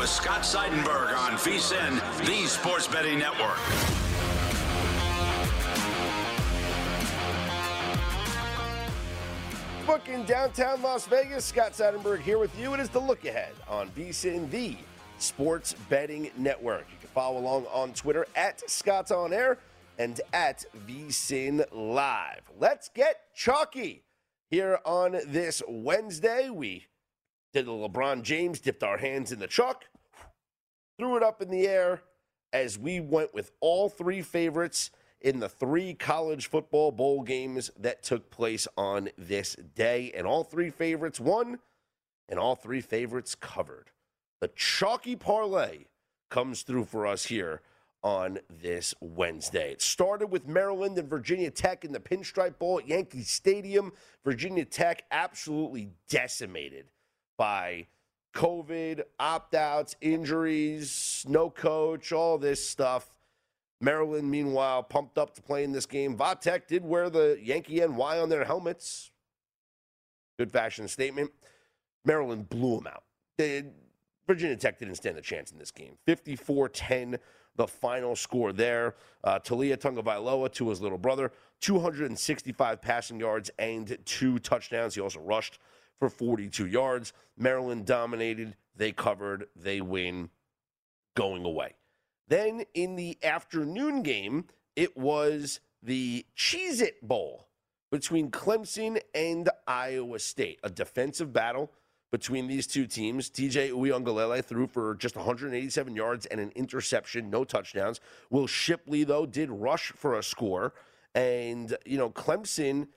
With Scott Seidenberg on VSIN, the sports betting network. Book in downtown Las Vegas. Scott Seidenberg here with you. It is the look ahead on VSIN, the sports betting network. You can follow along on Twitter at Scott's On Air and at VSIN Live. Let's get chalky here on this Wednesday. We did the LeBron James, dipped our hands in the chalk, threw it up in the air as we went with all three favorites in the three college football bowl games that took place on this day. And all three favorites won, and all three favorites covered. The chalky parlay comes through for us here on this Wednesday. It started with Maryland and Virginia Tech in the Pinstripe Bowl at Yankee Stadium. Virginia Tech absolutely decimated by COVID, opt outs, injuries, no coach, all this stuff. Maryland, meanwhile, pumped up to play in this game. Vatek did wear the Yankee NY on their helmets. Good fashion statement. Maryland blew them out. They, Virginia Tech didn't stand a chance in this game. 54 10, the final score there. Uh, Taulia Tagovailoa to his little brother, 265 passing yards and two touchdowns. He also rushed for 42 yards. Maryland dominated. They covered. They win going away. Then in the afternoon game, it was the Cheez It Bowl between Clemson and Iowa State, a defensive battle between these two teams. DJ Uiagalelei threw for just 187 yards and an interception, no touchdowns. Will Shipley, though, did rush for a score. And, you know, Clemson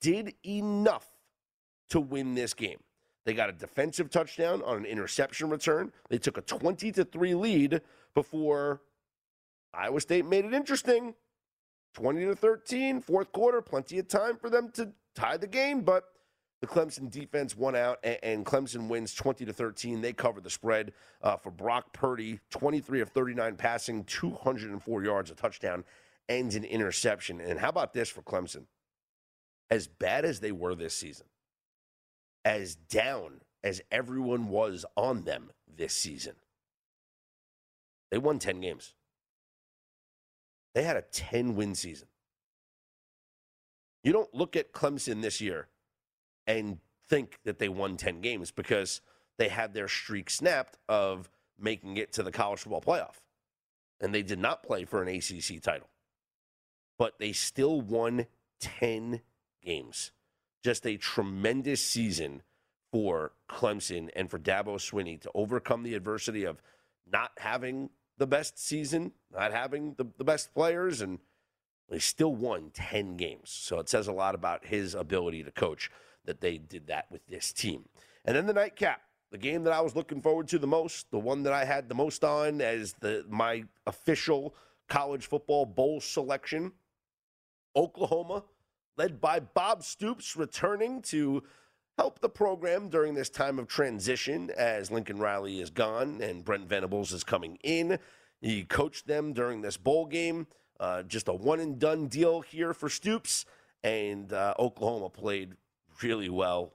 did enough to win this game. They got a defensive touchdown on an interception return. They took a 20 to 3 lead before Iowa State made it interesting. 20 to 13, fourth quarter, plenty of time for them to tie the game, but the Clemson defense won out, and, Clemson wins 20 to 13. They cover the spread uh, for Brock Purdy, 23 of 39 passing, 204 yards, a touchdown, and an interception. And how about this for Clemson? As bad as they were this season, as down as everyone was on them this season, they won 10 games. They had a 10 win season. You don't look at Clemson this year and think that they won 10 games because they had their streak snapped of making it to the college football playoff. And they did not play for an ACC title. But they still won 10 games. Just a tremendous season for Clemson and for Dabo Swinney to overcome the adversity of not having the best season, not having the, the best players, and they still won 10 games. So it says a lot about his ability to coach that they did that with this team. And then the nightcap, the game that I was looking forward to the most, the one that I had the most on as the my official college football bowl selection. Oklahoma, led by Bob Stoops, returning to help the program during this time of transition as Lincoln Riley is gone and Brent Venables is coming in. He coached them during this bowl game. Uh, just a one and done deal here for Stoops. And uh, Oklahoma played really well.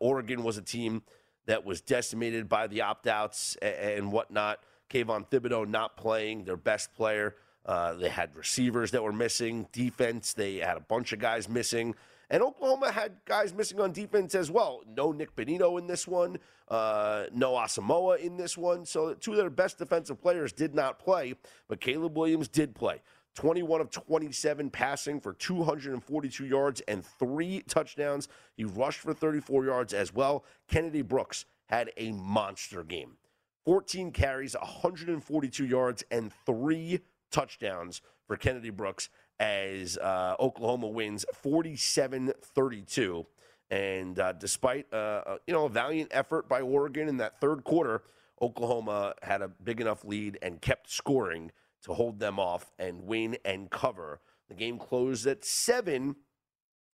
Oregon was a team that was decimated by the opt outs and, and, whatnot. Kayvon Thibodeaux not playing, their best player. Uh, they had receivers that were missing, defense, they had a bunch of guys missing And Oklahoma had guys missing on defense as well. No Nik Bonitto in this one, uh, no Asamoah in this one. So two of their best defensive players did not play, but Caleb Williams did play. 21 of 27 passing for 242 yards and three touchdowns. He rushed for 34 yards as well. Kennedy Brooks had a monster game. 14 carries, 142 yards, and three touchdowns for Kennedy Brooks as uh, Oklahoma wins 47 32. And uh, despite uh, uh, you know a valiant effort by Oregon in that third quarter, Oklahoma had a big enough lead and kept scoring to hold them off and win and cover. The game closed at seven.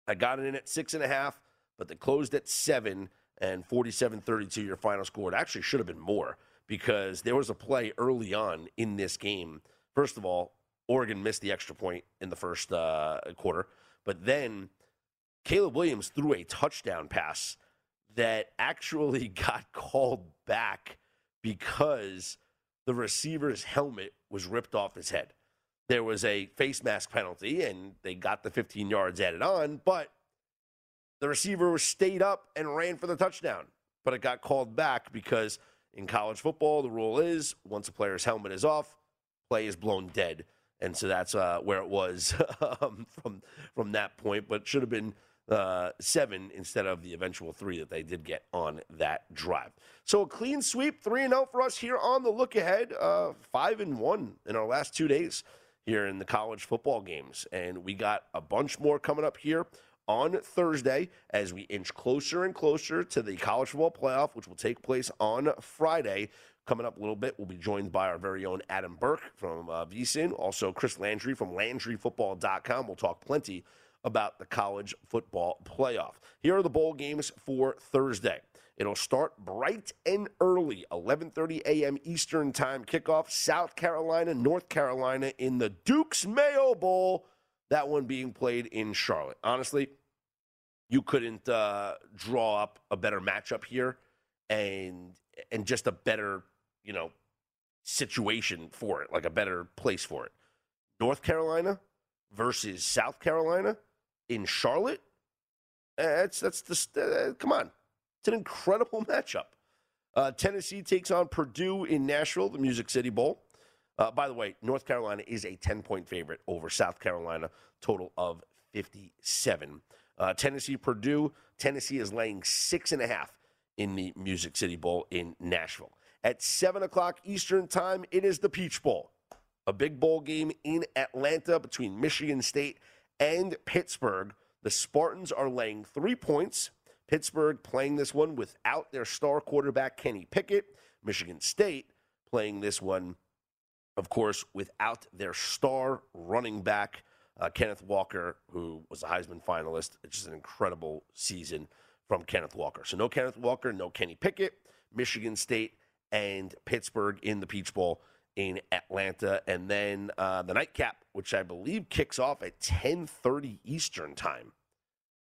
I got it in at six and a half, but they closed at seven and 47 32 your final score. It actually should have been more because there was a play early on in this game. First of all, Oregon missed the extra point in the first uh, quarter, but then Caleb Williams threw a touchdown pass that actually got called back because the receiver's helmet was ripped off his head. There was a face mask penalty, and they got the 15 yards added on, but the receiver stayed up and ran for the touchdown. But it got called back because in college football, the rule is once a player's helmet is off, play is blown dead. And so that's uh, where it was um, from from that point. But should have been uh, seven instead of the eventual three that they did get on that drive. So a clean sweep, three and zero oh for us here on the look ahead. Uh, five and one in our last two days here in the college football games, and we got a bunch more coming up here on Thursday as we inch closer and closer to the college football playoff, which will take place on Friday. Coming up a little bit, we'll be joined by our very own Adam Burke from uh, VSIN, also Chris Landry from LandryFootball.com. We'll talk plenty about the college football playoff. Here are the bowl games for Thursday. It'll start bright and early, 11:30 a.m. Eastern Time kickoff. South Carolina, North Carolina in the Duke's Mayo Bowl. That one being played in Charlotte. Honestly, you couldn't uh, draw up a better matchup here, and and just a better, you know, situation for it, like a better place for it. North Carolina versus South Carolina in Charlotte. That's that's the uh, come on. It's an incredible matchup. Uh, Tennessee takes on Purdue in Nashville, the Music City Bowl. Uh, by the way, North Carolina is a 10 point favorite over South Carolina, total of 57. Uh, Tennessee, Purdue. Tennessee is laying six and a half in the Music City Bowl in Nashville. At 7 o'clock Eastern Time, it is the Peach Bowl, a big bowl game in Atlanta between Michigan State and Pittsburgh. The Spartans are laying three points. Pittsburgh playing this one without their star quarterback, Kenny Pickett. Michigan State playing this one, of course, without their star running back, uh, Kenneth Walker, who was a Heisman finalist. It's just an incredible season from Kenneth Walker. So no Kenneth Walker, no Kenny Pickett. Michigan State and Pittsburgh in the Peach Bowl in Atlanta, and then uh, the nightcap, which I believe kicks off at 10:30 Eastern time.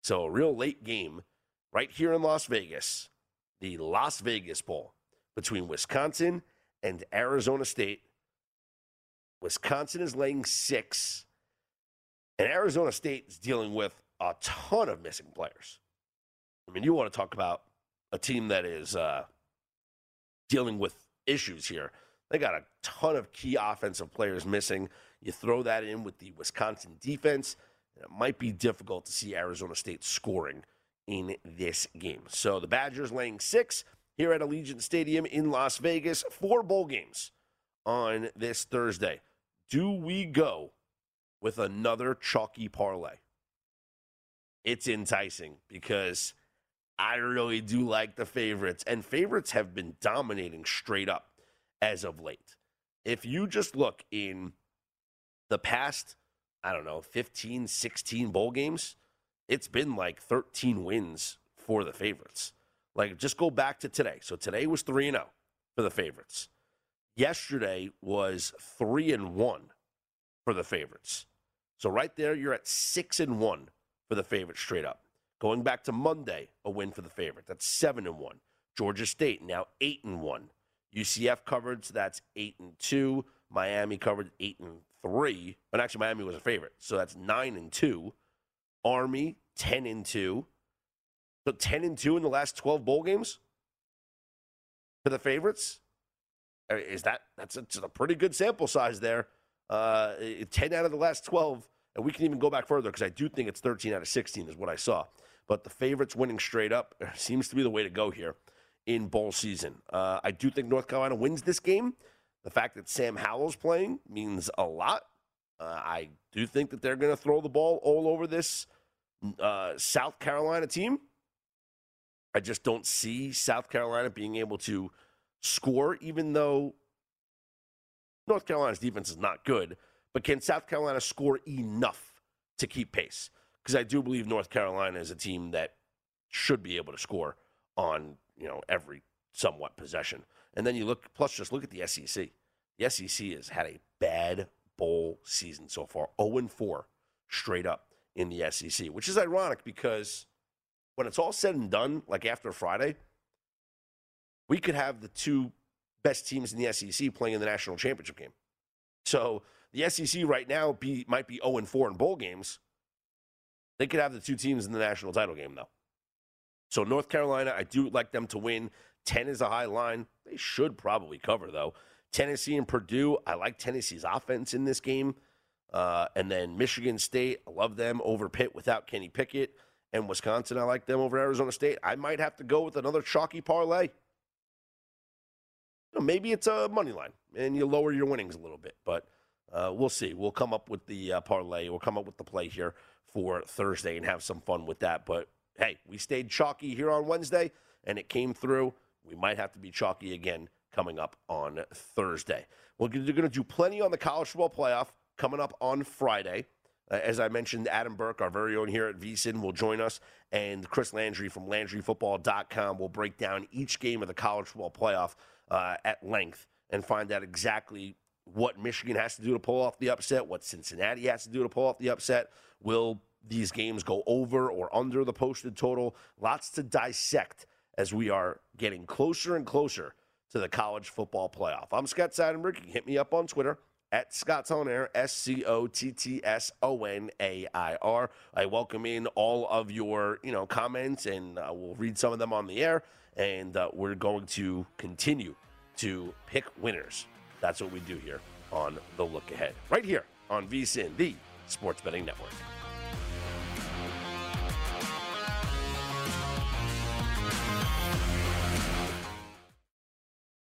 So a real late game right here in Las Vegas, the Las Vegas Bowl between Wisconsin and Arizona State. Wisconsin is laying six, and Arizona State is dealing with a ton of missing players. I mean, you want to talk about a team that is uh, dealing with issues here. They got a ton of key offensive players missing. You throw that in with the Wisconsin defense, and it might be difficult to see Arizona State scoring in this game. So the Badgers laying six here at Allegiant Stadium in Las Vegas. Four bowl games on this Thursday. Do we go with another chalky parlay? It's enticing because I really do like the favorites, and favorites have been dominating straight up as of late. If you just look in the past, I don't know, 15, 16 bowl games, it's been like 13 wins for the favorites. Like just go back to today. So today was 3 and 0 for the favorites. Yesterday was 3 and 1 for the favorites. So right there you're at 6 and 1 for the favorites straight up. Going back to Monday, a win for the favorite. That's 7 and 1. Georgia State now 8 and 1. UCF covered, so that's eight and two. Miami covered eight and three, but actually Miami was a favorite, so that's nine and two. Army 10 and 2. So 10 and 2 in the last 12 bowl games for the favorites. Is that that's a, a pretty good sample size there? Uh, 10 out of the last 12, and we can even go back further because I do think it's 13 out of 16 is what I saw. But the favorites winning straight up seems to be the way to go here in bowl season. Uh, I do think North Carolina wins this game. The fact that Sam Howell's playing means a lot. Uh, I do think that they're going to throw the ball all over this uh, South Carolina team. I just don't see South Carolina being able to score, even though North Carolina's defense is not good. But can South Carolina score enough to keep pace? Because I do believe North Carolina is a team that should be able to score on you know every somewhat possession. And then you look, plus just look at the SEC. The SEC has had a bad bowl season so far, 0 and 4 straight up in the SEC, which is ironic because when it's all said and done, like after Friday, we could have the two best teams in the SEC playing in the national championship game. So the SEC right now be might be 0 4 in bowl games. They could have the two teams in the national title game though. So North Carolina, I do like them to win. 10 is a high line. They should probably cover though. Tennessee and Purdue, I like Tennessee's offense in this game. Uh, and then Michigan State, I love them over Pitt without Kenny Pickett. And Wisconsin, I like them over Arizona State. I might have to go with another chalky parlay. You know, maybe it's a money line and you lower your winnings a little bit, but uh, we'll see. We'll come up with the uh, parlay. We'll come up with the play here for Thursday and have some fun with that. But hey, we stayed chalky here on Wednesday and it came through. We might have to be chalky again coming up on Thursday. We're going to do plenty on the college football playoff coming up on Friday. Uh, as I mentioned, Adam Burke, our very own here at VSIN, will join us, and Chris Landry from LandryFootball.com will break down each game of the college football playoff uh, at length and find out exactly what Michigan has to do to pull off the upset, what Cincinnati has to do to pull off the upset. Will these games go over or under the posted total? Lots to dissect as we are getting closer and closer to the college football playoff. I'm Scott Seidenberg. You can hit me up on Twitter at Scott's on Air, S C O T T S O N A I R. I welcome in all of your you know comments, and uh, we'll read some of them on the air. And uh, we're going to continue to pick winners. That's what we do here on the Look Ahead, right here on VSIN, the Sports Betting Network.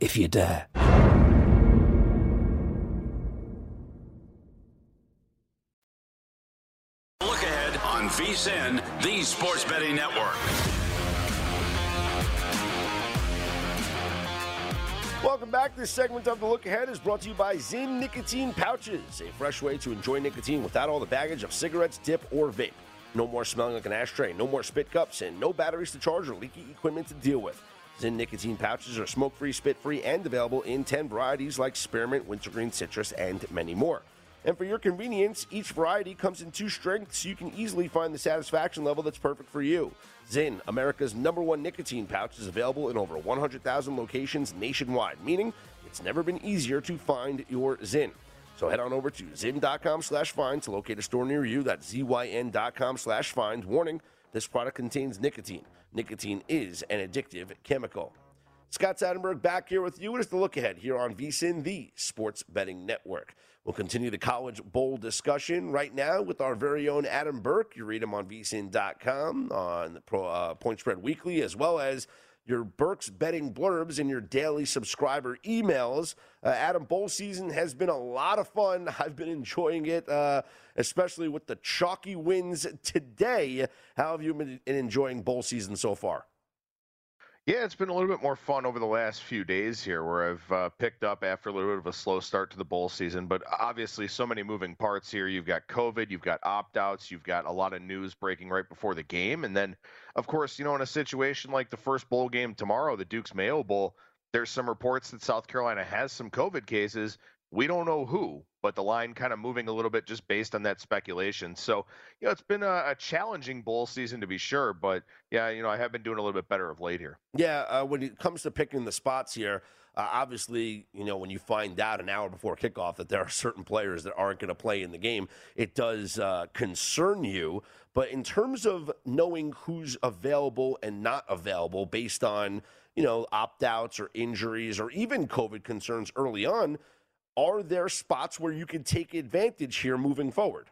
if you dare. Look ahead on VSIN, the Sports Betting Network. Welcome back. This segment of The Look Ahead is brought to you by Zyn Nicotine Pouches, a fresh way to enjoy nicotine without all the baggage of cigarettes, dip, or vape. No more smelling like an ashtray, no more spit cups, and no batteries to charge or leaky equipment to deal with. Zyn Nicotine Pouches are smoke free, spit free, and available in 10 varieties like spearmint, wintergreen, citrus, and many more. And for your convenience, each variety comes in two strengths so you can easily find the satisfaction level that's perfect for you. Zyn, America's number one nicotine pouch, is available in over 100,000 locations nationwide, meaning it's never been easier to find your Zyn. So head on over to zyn.com slash find to locate a store near you. That's zyn.com slash find. Warning, this product contains nicotine. Nicotine is an addictive chemical. Scott Seidenberg back here with you. It is the look ahead here on VSIN, the Sports Betting Network. We'll continue the College Bowl discussion right now with our very own Adam Burke. You read him on vsin.com, on the Pro, uh, Point Spread Weekly, as well as your Burke's betting blurbs and your daily subscriber emails. Uh, Adam, bowl season has been a lot of fun. I've been enjoying it, uh, especially with the chalky wins today. How have you been enjoying bowl season so far? Yeah, it's been a little bit more fun over the last few days here where I've uh, picked up after a little bit of a slow start to the bowl season. But obviously, so many moving parts here. You've got COVID, you've got opt outs, you've got a lot of news breaking right before the game. And then, of course, you know, in a situation like the first bowl game tomorrow, the Duke's Mayo Bowl, there's some reports that South Carolina has some COVID cases. We don't know who, but the line kind of moving a little bit just based on that speculation. So, you know, it's been a, a, challenging bowl season to be sure, but yeah, you know, I have been doing a little bit better of late here. Yeah, uh, when it comes to picking the spots here, uh, obviously, you know, when you find out an hour before kickoff that there are certain players that aren't going to play in the game, it does uh, concern you. But in terms of knowing who's available and not available based on, you know, opt outs or injuries or even COVID concerns early on, are there spots where you can take advantage here moving forward?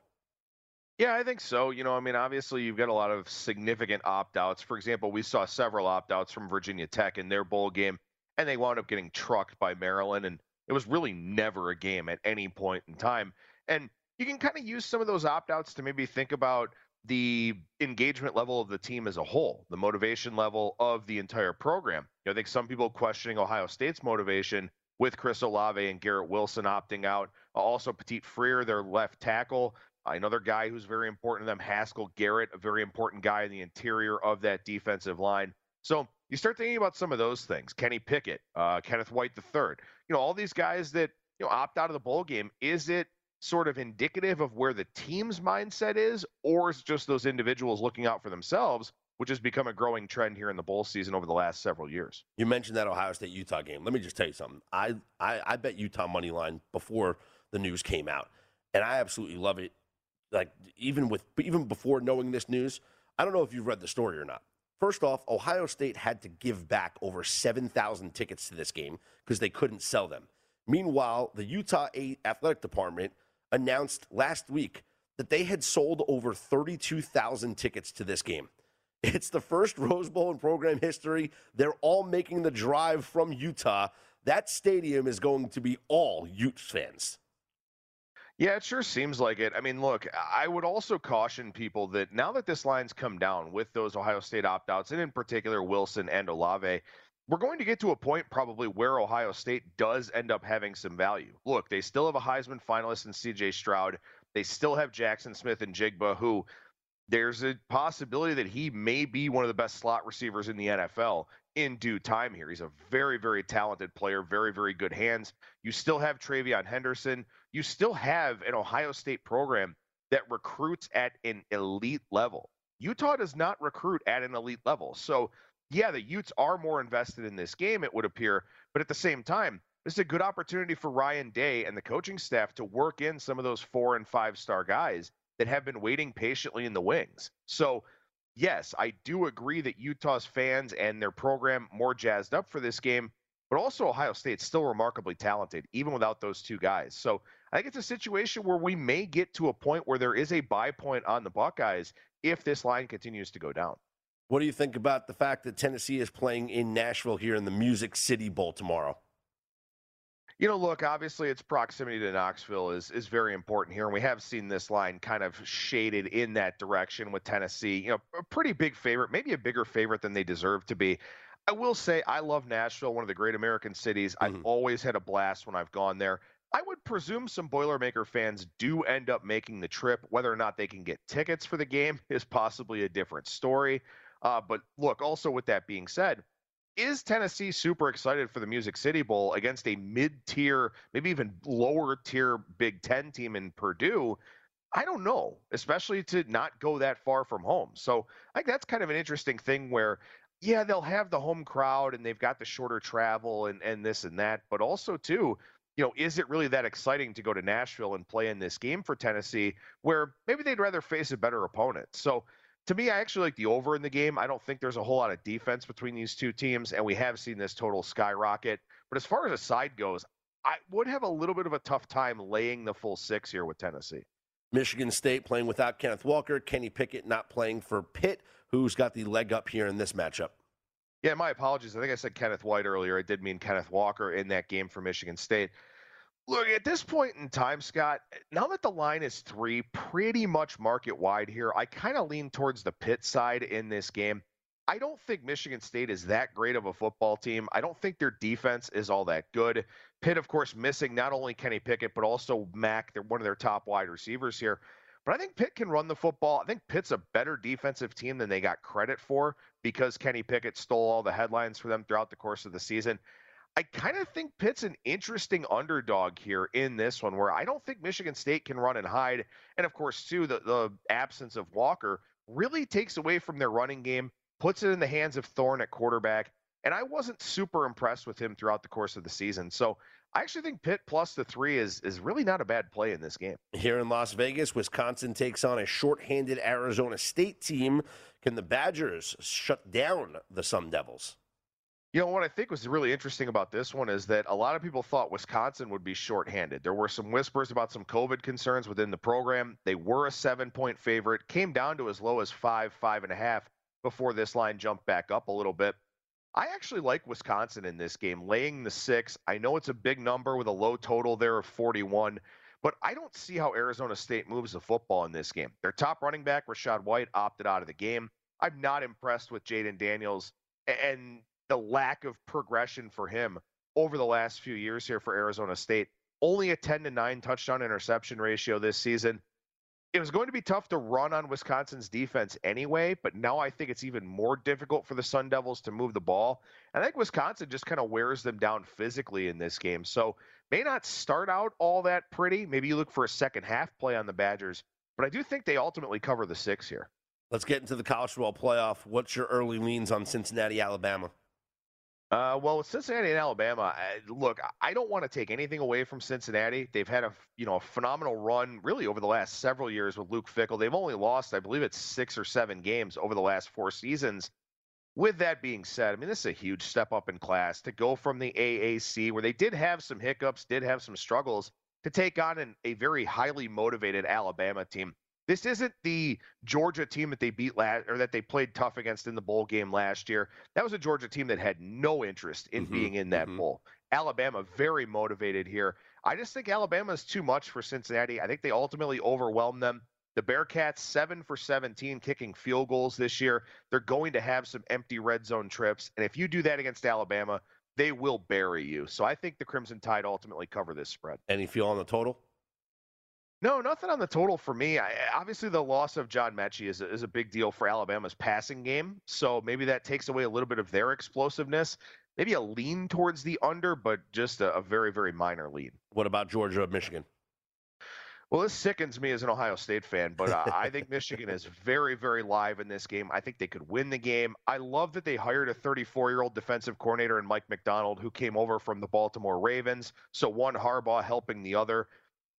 Yeah, I think so. You know, I mean, obviously, you've got a lot of significant opt outs. For example, we saw several opt outs from Virginia Tech in their bowl game, and they wound up getting trucked by Maryland. And it was really never a game at any point in time. And you can kind of use some of those opt outs to maybe think about the engagement level of the team as a whole, the motivation level of the entire program. You know, I think some people questioning Ohio State's motivation with Chris Olave and Garrett Wilson opting out. Also, Petit-Frere, their left tackle, another guy who's very important to them. Haskell Garrett, a very important guy in the interior of that defensive line. So you start thinking about some of those things. Kenny Pickett, uh, Kenneth White III, you know, all these guys that you know opt out of the bowl game. Is it sort of indicative of where the team's mindset is, or is it just those individuals looking out for themselves? Which has become a growing trend here in the bowl season over the last several years. You mentioned that Ohio State Utah game. Let me just tell you something. I, I, I bet Utah money line before the news came out, and I absolutely love it. Like even with even before knowing this news, I don't know if you've read the story or not. First off, Ohio State had to give back over 7,000 tickets to this game because they couldn't sell them. Meanwhile, the Utah 8 athletic department announced last week that they had sold over 32,000 tickets to this game. It's the first Rose Bowl in program history. They're all making the drive from Utah. That stadium is going to be all Utes fans. Yeah, it sure seems like it. I mean, look, I would also caution people that now that this line's come down with those Ohio State opt outs, and in particular Wilson and Olave, we're going to get to a point probably where Ohio State does end up having some value. Look, they still have a Heisman finalist in CJ Stroud. They still have Jaxon Smith-Njigba, who there's a possibility that he may be one of the best slot receivers in the NFL in due time here. He's a very, very talented player, very, very good hands. You still have TreVeyon Henderson. You still have an Ohio State program that recruits at an elite level. Utah does not recruit at an elite level. So, yeah, the Utes are more invested in this game, it would appear. But at the same time, this is a good opportunity for Ryan Day and the coaching staff to work in some of those four and five star guys that have been waiting patiently in the wings. So, yes, I do agree that Utah's fans and their program more jazzed up for this game, but also Ohio State's still remarkably talented, even without those two guys. So I think it's a situation where we may get to a point where there is a buy point on the Buckeyes if this line continues to go down. What do you think about the fact that Tennessee is playing in Nashville here in the Music City Bowl tomorrow? You know, look, obviously its proximity to Knoxville is is very important here, and we have seen this line kind of shaded in that direction with Tennessee. You know, a pretty big favorite, maybe a bigger favorite than they deserve to be. I will say I love Nashville, one of the great American cities. Mm-hmm. I've always had a blast when I've gone there. I would presume some Boilermaker fans do end up making the trip. Whether or not they can get tickets for the game is possibly a different story. Uh, but look, also with that being said, is Tennessee super excited for the Music City Bowl against a mid-tier, maybe even lower tier Big Ten team in Purdue? I don't know, especially to not go that far from home. So I think that's kind of an interesting thing where, yeah, they'll have the home crowd and they've got the shorter travel and, and this and that, but also too, you know, is it really that exciting to go to Nashville and play in this game for Tennessee where maybe they'd rather face a better opponent? So to me, I actually like the over in the game. I don't think there's a whole lot of defense between these two teams, and we have seen this total skyrocket. But as far as a side goes, I would have a little bit of a tough time laying the full six here with Tennessee. Michigan State playing without Kenneth Walker, Kenny Pickett not playing for Pitt, who's got the leg up here in this matchup. Yeah, my apologies. I think I said Kenneth White earlier. I did mean Kenneth Walker in that game for Michigan State. Look, at this point in time, Scott, now that the line is three, pretty much market wide here, I kind of lean towards the Pitt side in this game. I don't think Michigan State is that great of a football team. I don't think their defense is all that good. Pitt, of course, missing not only Kenny Pickett, but also Mack. They're one of their top wide receivers here. But I think Pitt can run the football. I think Pitt's a better defensive team than they got credit for because Kenny Pickett stole all the headlines for them throughout the course of the season. I kind of think Pitt's an interesting underdog here in this one, where I don't think Michigan State can run and hide. And of course, too, the, the absence of Walker really takes away from their running game, puts it in the hands of Thorne at quarterback. And I wasn't super impressed with him throughout the course of the season. So I actually think Pitt plus the three is is really not a bad play in this game. Here in Las Vegas, Wisconsin takes on a shorthanded Arizona State team. Can the Badgers shut down the Sun Devils? You know, what I think was really interesting about this one is that a lot of people thought Wisconsin would be shorthanded. There were some whispers about some COVID concerns within the program. They were a seven point favorite, came down to as low as five, five and a half before this line jumped back up a little bit. I actually like Wisconsin in this game, laying the six. I know it's a big number with a low total there of 41, but I don't see how Arizona State moves the football in this game. Their top running back, Rachaad White, opted out of the game. I'm not impressed with Jayden Daniels. And the lack of progression for him over the last few years here for Arizona State. Only a 10 to 9 touchdown interception ratio this season. It was going to be tough to run on Wisconsin's defense anyway, but now I think it's even more difficult for the Sun Devils to move the ball. I think Wisconsin just kind of wears them down physically in this game. So may not start out all that pretty. Maybe you look for a second half play on the Badgers, but I do think they ultimately cover the six here. Let's get into the college football playoff. What's your early leans on Cincinnati, Alabama? Uh, well, Cincinnati and Alabama, look, I don't want to take anything away from Cincinnati. They've had a you know a phenomenal run really over the last several years with Luke Fickell. They've only lost, I believe, it's six or seven games over the last four seasons. With that being said, I mean this is a huge step up in class to go from the AAC, where they did have some hiccups, did have some struggles, to take on an, a very highly motivated Alabama team. This isn't the Georgia team that they beat last or that they played tough against in the bowl game last year. That was a Georgia team that had no interest in mm-hmm, being in that mm-hmm. bowl. Alabama very motivated here. I just think Alabama is too much for Cincinnati. I think they ultimately overwhelm them. The Bearcats 7 for 17 kicking field goals this year. They're going to have some empty red zone trips and if you do that against Alabama, they will bury you. So I think the Crimson Tide ultimately cover this spread. Any feel on the total? No, nothing on the total for me. I, obviously, the loss of John Metchie is a, is a big deal for Alabama's passing game. So maybe that takes away a little bit of their explosiveness. Maybe a lean towards the under, but just a, a very, very minor lean. What about Georgia, Michigan? Well, this sickens me as an Ohio State fan, but uh, I think Michigan is very, very live in this game. I think they could win the game. I love that they hired a 34 year old defensive coordinator in Mike Macdonald, who came over from the Baltimore Ravens. So one Harbaugh helping the other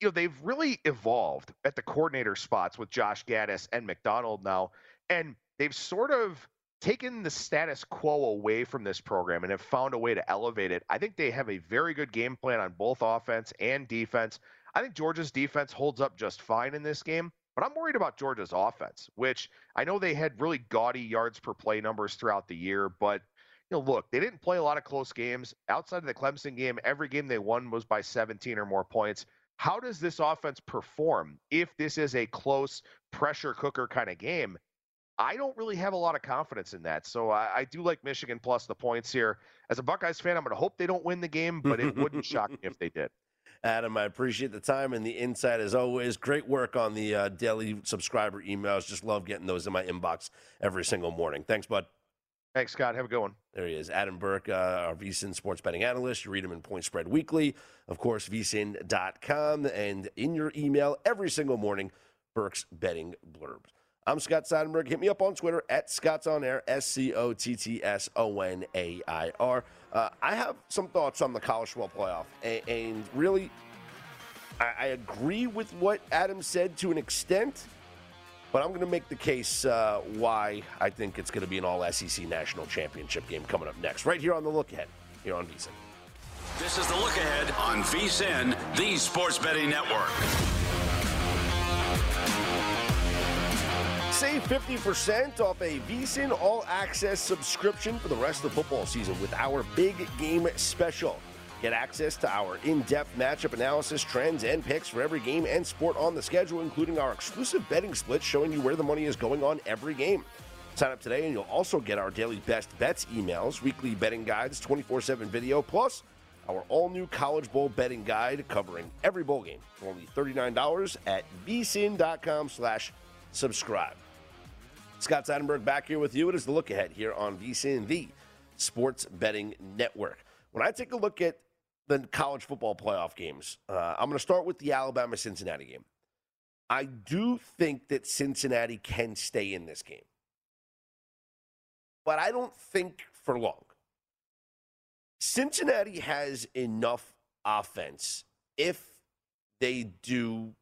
you know, they've really evolved at the coordinator spots with Josh Gattis and Macdonald now. And they've sort of taken the status quo away from this program and have found a way to elevate it. I think they have a very good game plan on both offense and defense. I think Georgia's defense holds up just fine in this game, but I'm worried about Georgia's offense, which I know they had really gaudy yards per play numbers throughout the year, but you know, look, they didn't play a lot of close games. Outside of the Clemson game, every game they won was by 17 or more points. How does this offense perform if this is a close pressure cooker kind of game? I don't really have a lot of confidence in that. So I, I, do like Michigan plus the points here. As a Buckeyes fan, I'm going to hope they don't win the game, but it wouldn't shock me if they did. Adam, I appreciate the time and the insight as always. Great work on the uh, daily subscriber emails. Just love getting those in my inbox every single morning. Thanks, bud. Thanks, Scott. Have a good one. There he is, Adam Burke, uh, our VSIN sports betting analyst. You read him in Point Spread Weekly, of course, VSIN.com, and in your email every single morning, Burke's betting blurbs. I'm Scott Seidenberg. Hit me up on Twitter at Scott's On Air, S C O T T S O N A I R. I have some thoughts on the college football playoff, and, and really, I, I agree with what Adam said to an extent But I'm going to make the case uh, why I think it's going to be an all SEC national championship game coming up next, right here on the look ahead, here on VSIN. This is the look ahead on VSIN, the Sports Betting Network. Save 50% off a VSIN All Access subscription for the rest of the football season with our big game special. Get access to our in depth matchup analysis, trends, and picks for every game and sport on the schedule, including our exclusive betting splits showing you where the money is going on every game. Sign up today, and you'll also get our daily best bets emails, weekly betting guides, 24 7 video, plus our all new College Bowl betting guide covering every bowl game for only $39 at vsin.com slash subscribe. Scott Seidenberg back here with you. It is the look ahead here on VSIN, the Sports Betting Network. When I take a look at the college football playoff games. Uh, I'm going to start with the Alabama Cincinnati game. I do think that Cincinnati can stay in this game, but I don't think for long. Cincinnati has enough offense if they do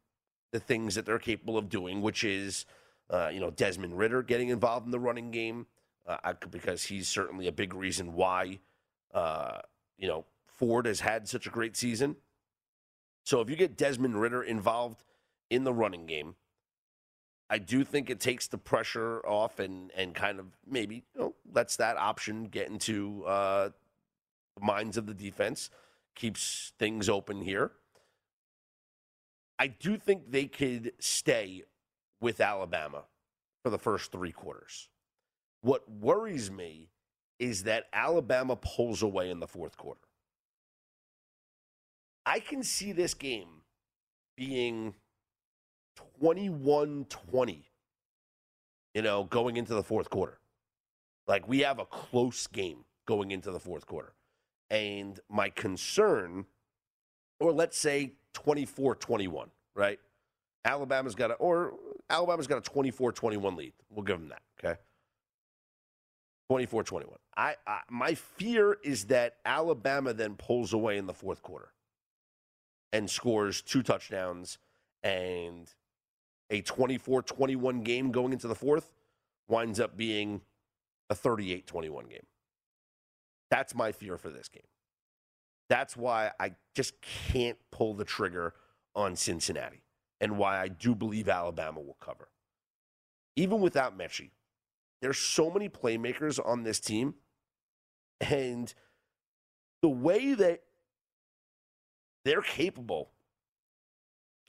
the things that they're capable of doing, which is, uh, you know, Desmond Ridder getting involved in the running game, uh, because he's certainly a big reason why, uh, you know, Ford has had such a great season. So if you get Desmond Ridder involved in the running game, I do think it takes the pressure off and and kind of maybe you know lets that option get into uh, the minds of the defense, keeps things open here. I do think they could stay with Alabama for the first three quarters. What worries me is that Alabama pulls away in the fourth quarter. I can see this game being 21 20, you know, going into the fourth quarter. Like we have a close game going into the fourth quarter. And my concern, or let's say 24 21, right? Alabama's got a, or Alabama's got a 24 21 lead. We'll give them that, okay? 24 21. I, I, my fear is that Alabama then pulls away in the fourth quarter and scores two touchdowns and a 24 21 game going into the fourth winds up being a 38 21 game. That's my fear for this game. That's why I just can't pull the trigger on Cincinnati and why I do believe Alabama will cover. Even without Metchie, there's so many playmakers on this team. And the way that they're capable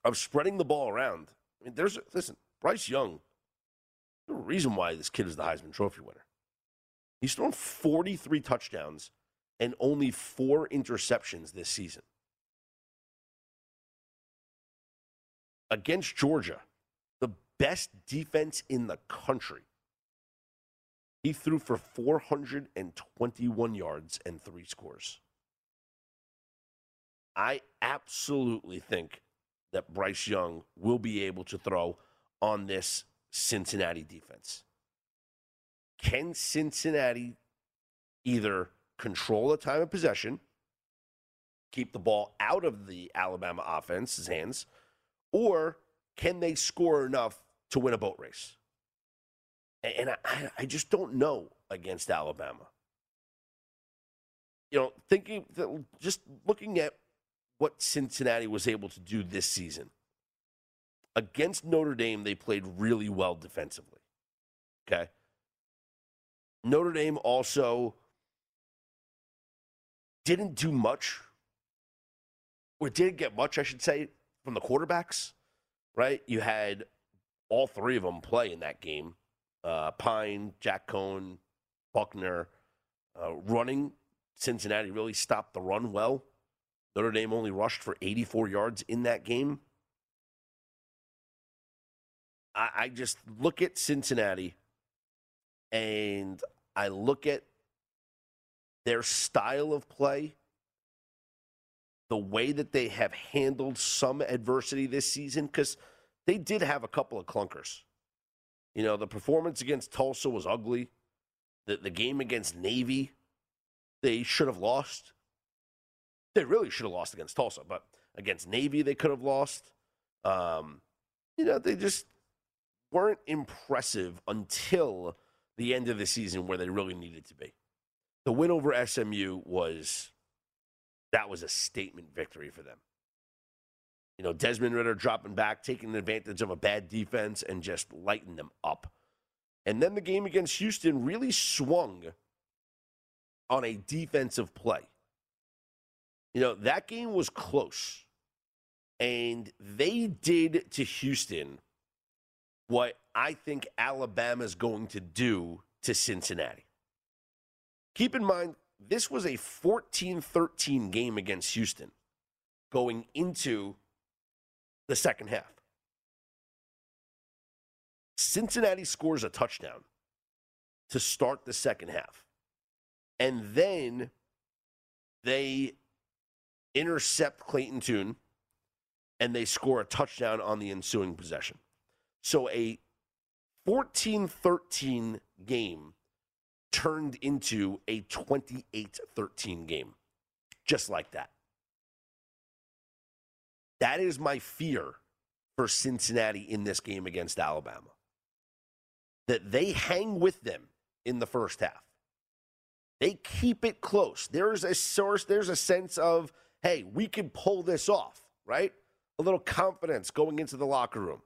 of spreading the ball around. I mean, there's listen, Bryce Young. The reason why this kid is the Heisman Trophy winner. He's thrown 43 touchdowns and only four interceptions this season. Against Georgia, the best defense in the country. He threw for 421 yards and three scores. I absolutely think that Bryce Young will be able to throw on this Cincinnati defense. Can Cincinnati either control the time of possession, keep the ball out of the Alabama offense's hands, or can they score enough to win a boat race? And I, I just don't know against Alabama. You know, thinking, just looking at what Cincinnati was able to do this season. Against Notre Dame, they played really well defensively. Okay. Notre Dame also didn't do much, or didn't get much, I should say, from the quarterbacks, right? You had all three of them play in that game uh, Pyne, Jack Coan, Buchner. Uh, running, Cincinnati really stopped the run well. Notre Dame only rushed for 84 yards in that game. I, I just look at Cincinnati and I look at their style of play, the way that they have handled some adversity this season, because they did have a couple of clunkers. You know, the performance against Tulsa was ugly. The, the game against Navy, they should have lost. They really should have lost against Tulsa, but against Navy they could have lost. Um, you know, they just weren't impressive until the end of the season where they really needed to be. The win over SMU was that was a statement victory for them. You know, Desmond Ridder dropping back, taking advantage of a bad defense and just lighting them up. And then the game against Houston really swung on a defensive play. You know, that game was close. And they did to Houston what I think Alabama's going to do to Cincinnati. Keep in mind, this was a 14 13 game against Houston going into the second half. Cincinnati scores a touchdown to start the second half. And then they intercept Clayton Tune and they score a touchdown on the ensuing possession. So a 14 13 game turned into a 28 13 game, just like that. That is my fear for Cincinnati in this game against Alabama. That they hang with them in the first half. They keep it close. There's a source, there's a sense of, hey, we can pull this off, right? A little confidence going into the locker room.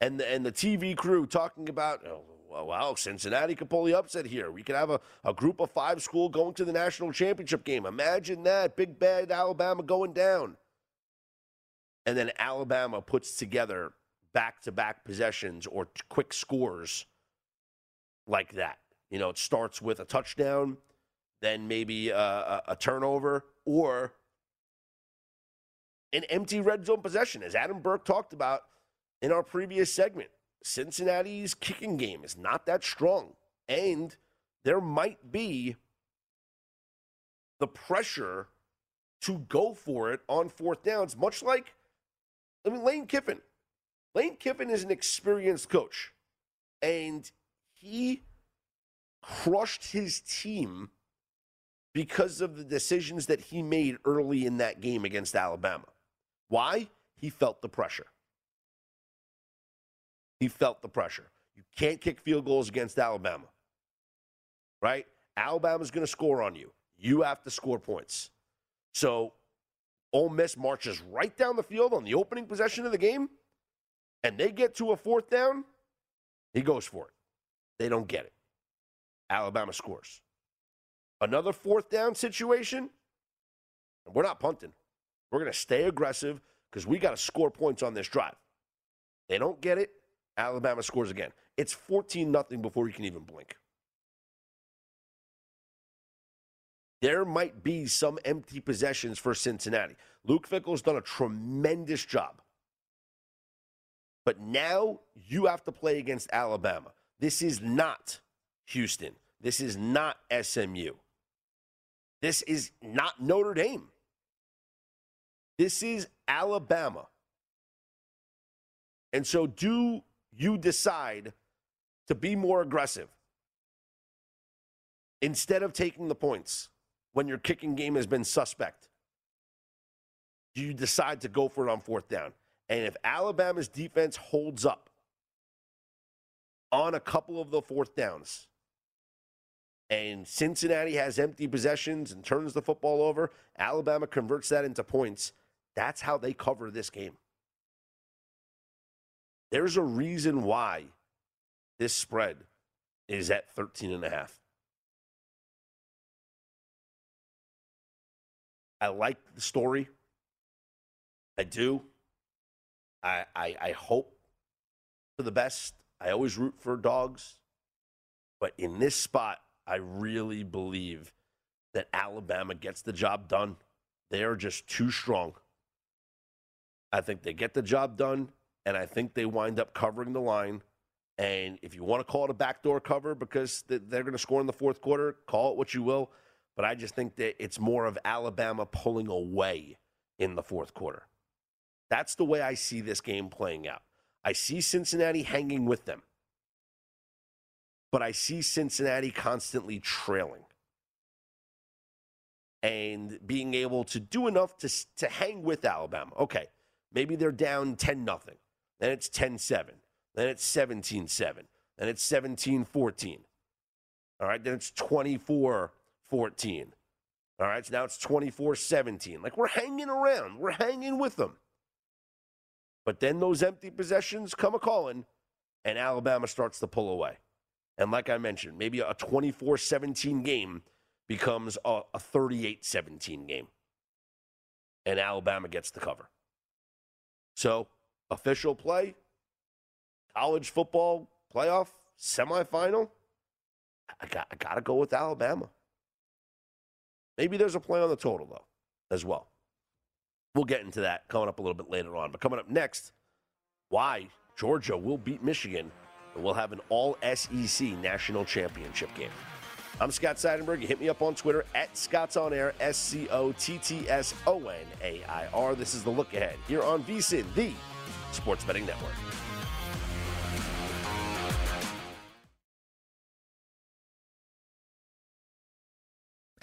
And the, and the TV crew talking about, oh, wow, Cincinnati could pull the upset here. We could have a, a group of five school going to the national championship game. Imagine that. Big bad Alabama going down. And then Alabama puts together back to back possessions or quick scores like that. You know, it starts with a touchdown, then maybe a, a, a turnover, or an empty red zone possession, as Adam Burke talked about in our previous segment. Cincinnati's kicking game is not that strong. And there might be the pressure to go for it on fourth downs, much like, I mean, Lane Kiffin. Lane Kiffin is an experienced coach, and he crushed his team because of the decisions that he made early in that game against Alabama. Why? He felt the pressure. He felt the pressure. You can't kick field goals against Alabama, right? Alabama's going to score on you. You have to score points. So Ole Miss marches right down the field on the opening possession of the game, and they get to a fourth down. He goes for it. They don't get it. Alabama scores. Another fourth down situation, and we're not punting. We're going to stay aggressive because we got to score points on this drive. They don't get it. Alabama scores again. It's 14 nothing before you can even blink. There might be some empty possessions for Cincinnati. Luke Fickell's done a tremendous job. But now you have to play against Alabama. This is not Houston. This is not SMU. This is not Notre Dame. This is Alabama. And so, do you decide to be more aggressive instead of taking the points when your kicking game has been suspect? Do you decide to go for it on fourth down? And if Alabama's defense holds up on a couple of the fourth downs, and Cincinnati has empty possessions and turns the football over, Alabama converts that into points. That's how they cover this game. There's a reason why this spread is at 13 and a half. I like the story. I do. I, I, I hope for the best. I always root for dogs. But in this spot, I really believe that Alabama gets the job done. They are just too strong. I think they get the job done, and I think they wind up covering the line. And if you want to call it a backdoor cover because they're going to score in the fourth quarter, call it what you will. But I just think that it's more of Alabama pulling away in the fourth quarter. That's the way I see this game playing out. I see Cincinnati hanging with them but I see Cincinnati constantly trailing and being able to do enough to, to hang with Alabama. Okay, maybe they're down 10 nothing. Then it's 10 7. Then it's 17 7. Then it's 17 14. All right. Then it's 24 14. All right. So now it's 24 17. Like we're hanging around, we're hanging with them. But then those empty possessions come a calling, and Alabama starts to pull away. And like I mentioned, maybe a 24 17 game becomes a 38 17 game. And Alabama gets the cover. So, official play, college football playoff semifinal. I got, I got to go with Alabama. Maybe there's a play on the total, though, as well. We'll get into that coming up a little bit later on. But coming up next, why Georgia will beat Michigan and we'll have an all SEC national championship game. I'm Scott Seidenberg. Hit me up on Twitter at Scott's On Air, S C O T T S O N A I R. This is the look ahead here on VSIN, the Sports Betting Network.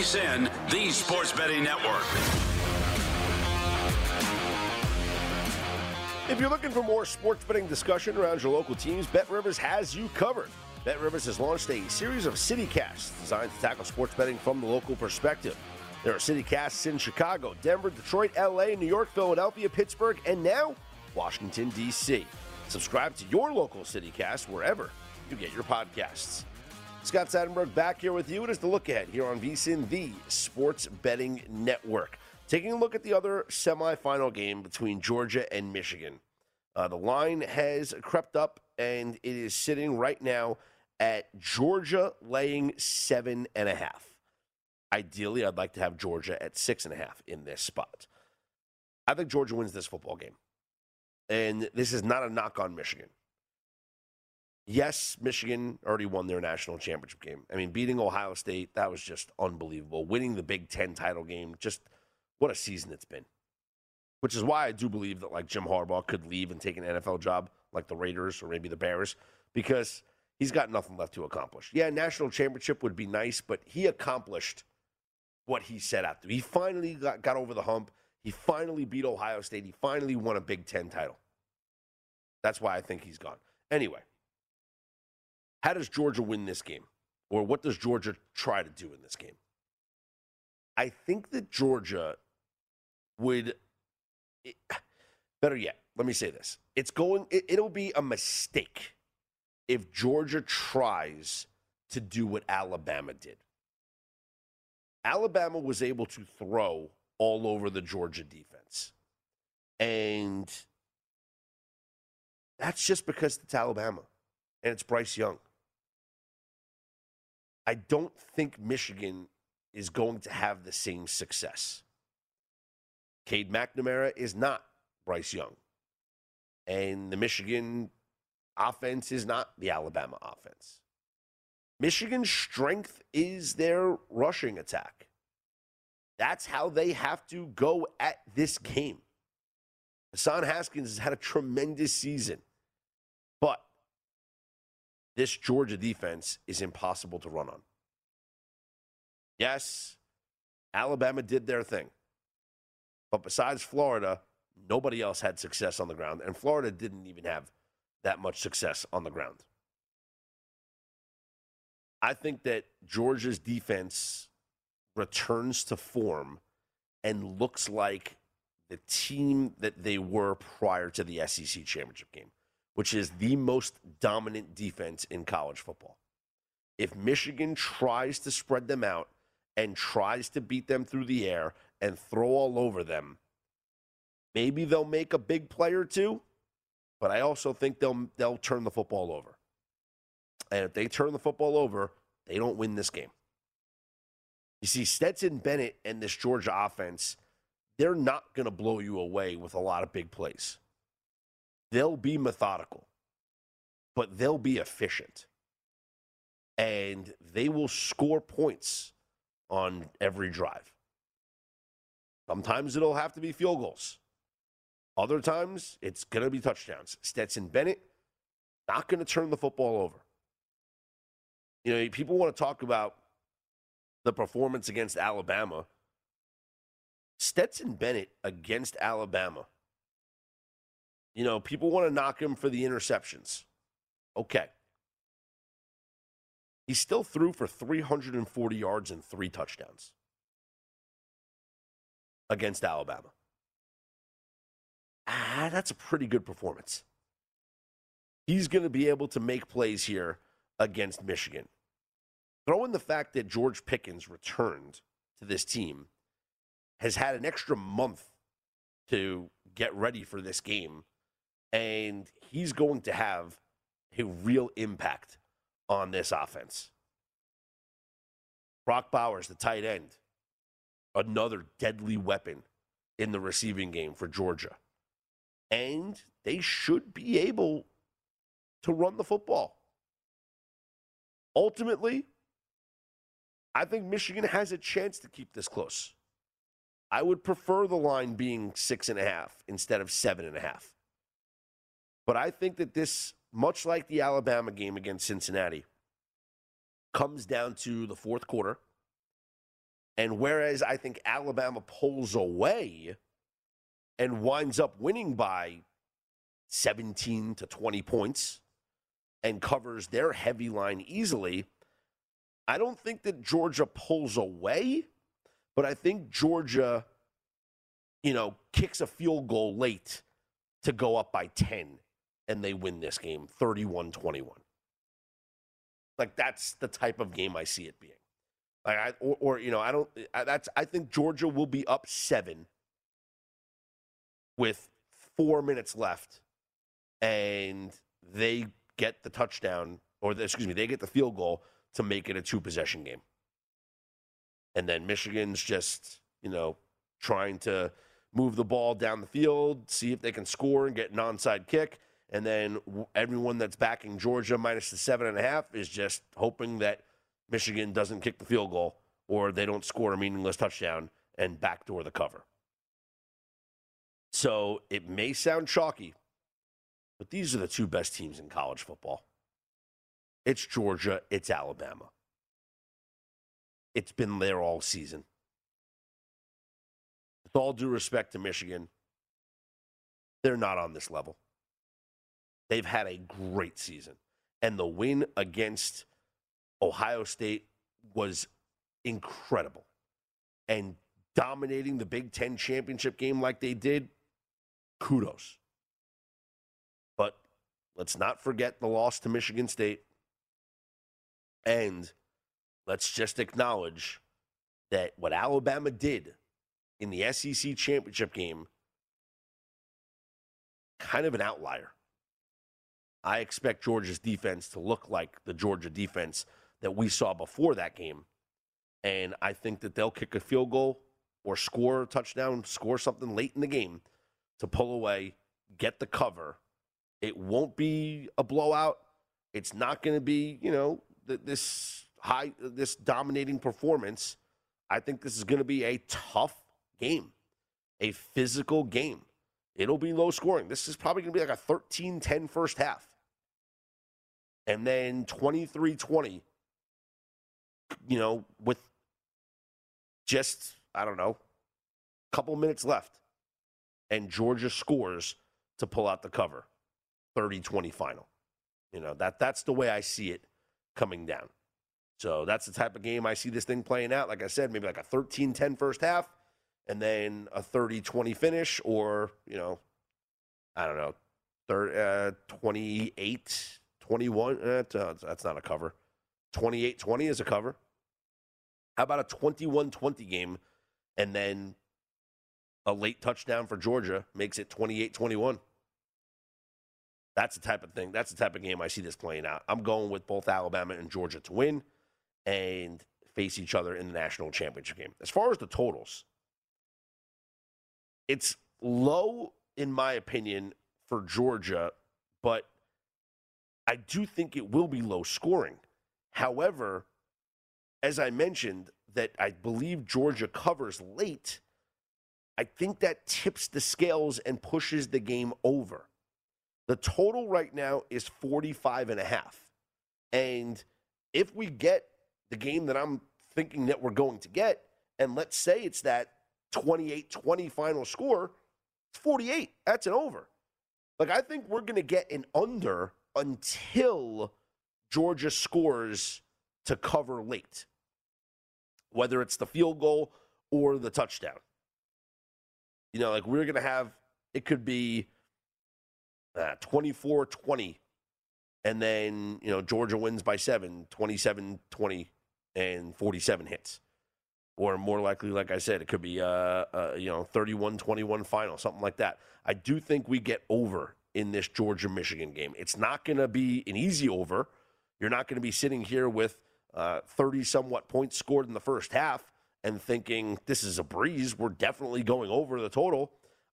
VSIN, the Sports Betting Network. If you're looking for more sports betting discussion around your local teams, Bet Rivers has you covered. Bet Rivers has launched a series of CityCasts designed to tackle sports betting from the local perspective. There are CityCasts in Chicago, Denver, Detroit, LA, New York, Philadelphia, Pittsburgh, and now Washington, D.C. Subscribe to your local CityCast wherever you get your podcasts. Scott Seidenberg back here with you. It is the look ahead here on VSIN, the Sports Betting Network. Taking a look at the other semifinal game between Georgia and Michigan. Uh, the line has crept up and it is sitting right now at Georgia laying seven and a half. Ideally, I'd like to have Georgia at six and a half in this spot. I think Georgia wins this football game. And this is not a knock on Michigan. Yes, Michigan already won their national championship game. I mean, beating Ohio State, that was just unbelievable. Winning the Big Ten title game, just what a season it's been. Which is why I do believe that like Jim Harbaugh could leave and take an NFL job like the Raiders or maybe the Bears because he's got nothing left to accomplish. Yeah, national championship would be nice, but he accomplished what he set out to. He finally got, got over the hump. He finally beat Ohio State. He finally won a Big Ten title. That's why I think he's gone. Anyway, how does Georgia win this game? Or what does Georgia try to do in this game? I think that Georgia would better yet, let me say this. It's going it, it'll be a mistake if Georgia tries to do what Alabama did. Alabama was able to throw all over the Georgia defense. And that's just because it's Alabama and it's Bryce Young. I don't think Michigan is going to have the same success. Cade McNamara is not Bryce Young. And the Michigan offense is not the Alabama offense. Michigan's strength is their rushing attack. That's how they have to go at this game. Hassan Haskins has had a tremendous season, this Georgia defense is impossible to run on. Yes, Alabama did their thing. But besides Florida, nobody else had success on the ground. And Florida didn't even have that much success on the ground. I think that Georgia's defense returns to form and looks like the team that they were prior to the SEC championship game, which is the most dominant defense in college football. If Michigan tries to spread them out and tries to beat them through the air and throw all over them, maybe they'll make a big play or two, but I also think they'll they'll turn the football over. And if they turn the football over, they don't win this game. You see, Stetson Bennett and this Georgia offense, they're not going to blow you away with a lot of big plays. They'll be methodical, but they'll be efficient. And they will score points on every drive. Sometimes it'll have to be field goals. Other times it's going to be touchdowns. Stetson Bennett not going to turn the football over. You know, people want to talk about the performance against Alabama. Stetson Bennett against Alabama. You know, people want to knock him for the interceptions. Okay. He still threw for 340 yards and three touchdowns against Alabama. Ah, that's a pretty good performance. He's going to be able to make plays here against Michigan. Throw in the fact that George Pickens returned to this team, has had an extra month to get ready for this game, and he's going to have a real impact on this offense. Brock Bowers, the tight end, another deadly weapon in the receiving game for Georgia. And they should be able to run the football. Ultimately, I think Michigan has a chance to keep this close. I would prefer the line being six and a half instead of seven and a half. But I think that this, much like the Alabama game against Cincinnati, comes down to the fourth quarter. And whereas I think Alabama pulls away and winds up winning by 17 to 20 points and covers their heavy line easily, I don't think that Georgia pulls away, but I think Georgia, you know, kicks a field goal late to go up by 10 and they win this game 31 21. Like that's the type of game I see it being. Like I, or, or you know, I don't. Eh, I, that's. I think Georgia will be up seven with four minutes left, and they get the touchdown, or the, excuse me, they get the field goal to make it a two possession game. And then Michigan's just, you know, trying to move the ball down the field, see if they can score and get an onside kick. And then everyone that's backing Georgia minus the seven and a half is just hoping that Michigan doesn't kick the field goal or they don't score a meaningless touchdown and backdoor the cover. So it may sound chalky, but these are the two best teams in college football. It's Georgia, it's Alabama. It's been there all season. With all due respect to Michigan, they're not on this level. They've had a great season. And the win against Ohio State was incredible. And dominating the Big Ten championship game like they did, kudos. But let's not forget the loss to Michigan State. And let's just acknowledge that what Alabama did in the SEC championship game, kind of an outlier. I expect Georgia's defense to look like the Georgia defense that we saw before that game. And I think that they'll kick a field goal or score a touchdown, score something late in the game to pull away, get the cover. It won't be a blowout. It's not going to be, you know, this high, this dominating performance. I think this is going to be a tough game, a physical game. It'll be low scoring. This is probably going to be like a 13 10 first half. And then 23 20 you know, with just, I don't know, a couple minutes left, and Georgia scores to pull out the cover 30 20 final. You know, that, that's the way I see it coming down. So that's the type of game I see this thing playing out. Like I said, maybe like a 13 10 first half and then a 30 20 finish, or, you know, I don't know, 30, uh, 28 21. Uh, that's not a cover. 28 20 is a cover. How about a 21 20 game and then a late touchdown for Georgia makes it 28 21? That's the type of thing. That's the type of game I see this playing out. I'm going with both Alabama and Georgia to win and face each other in the national championship game. As far as the totals, it's low, in my opinion, for Georgia, but I do think it will be low scoring. However, as I mentioned, that I believe Georgia covers late, I think that tips the scales and pushes the game over. The total right now is 45 and a half. And if we get the game that I'm thinking that we're going to get, and let's say it's that 28 20 final score, it's 48. That's an over. Like, I think we're going to get an under until Georgia scores to cover late, whether it's the field goal or the touchdown. You know, like we're going to have, it could be uh, 24 20. And then, you know, Georgia wins by seven, 27 20, and 47 hits. Or more likely, like I said, it could be, uh, uh, you know, 31 21 final, something like that. I do think we get over in this Georgia Michigan game. It's not going to be an easy over. You're not going to be sitting here with 30 uh, somewhat points scored in the first half and thinking this is a breeze. We're definitely going over the total.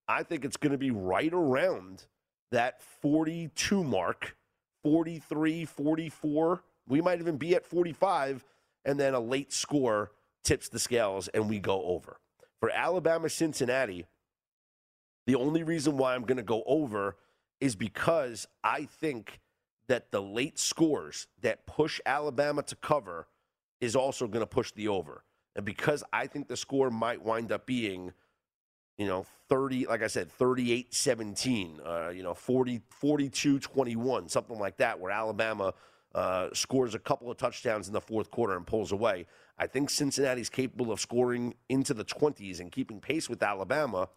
I think it's going to be right around that 42 mark, 43, 44. We might even be at 45, and then a late score tips the scales and we go over. For Alabama Cincinnati, the only reason why I'm going to go over is because I think that the late scores that push Alabama to cover is also going to push the over. And because I think the score might wind up being you know, 30, like I said, 38 17, uh, you know, 40, 42 21, something like that, where Alabama uh, scores a couple of touchdowns in the fourth quarter and pulls away. I think Cincinnati's capable of scoring into the 20s and keeping pace with Alabama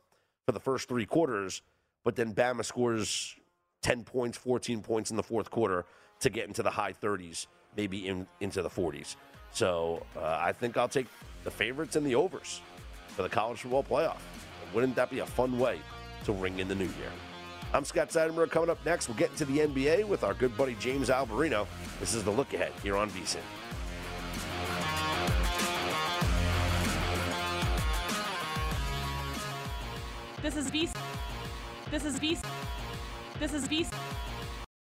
for the first three quarters, but then Bama scores 10 points, 14 points in the fourth quarter to get into the high 30s, maybe in, into the 40s. So uh, I think I'll take the favorites and the overs for the college football playoff. Wouldn't that be a fun way to ring in the new year? I'm Scott Seidenberg. Coming up next, we'll get into the NBA with our good buddy James Alberino. This is the look ahead here on VSIN. This is VSIN. This is beast. This is VSIN.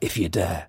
if you dare.